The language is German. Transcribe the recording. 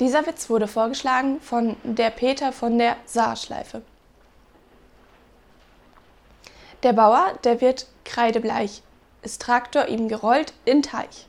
Dieser Witz wurde vorgeschlagen von der Peter von der Saarschleife. Der Bauer, der wird kreidebleich, ist Traktor ihm gerollt in Teich.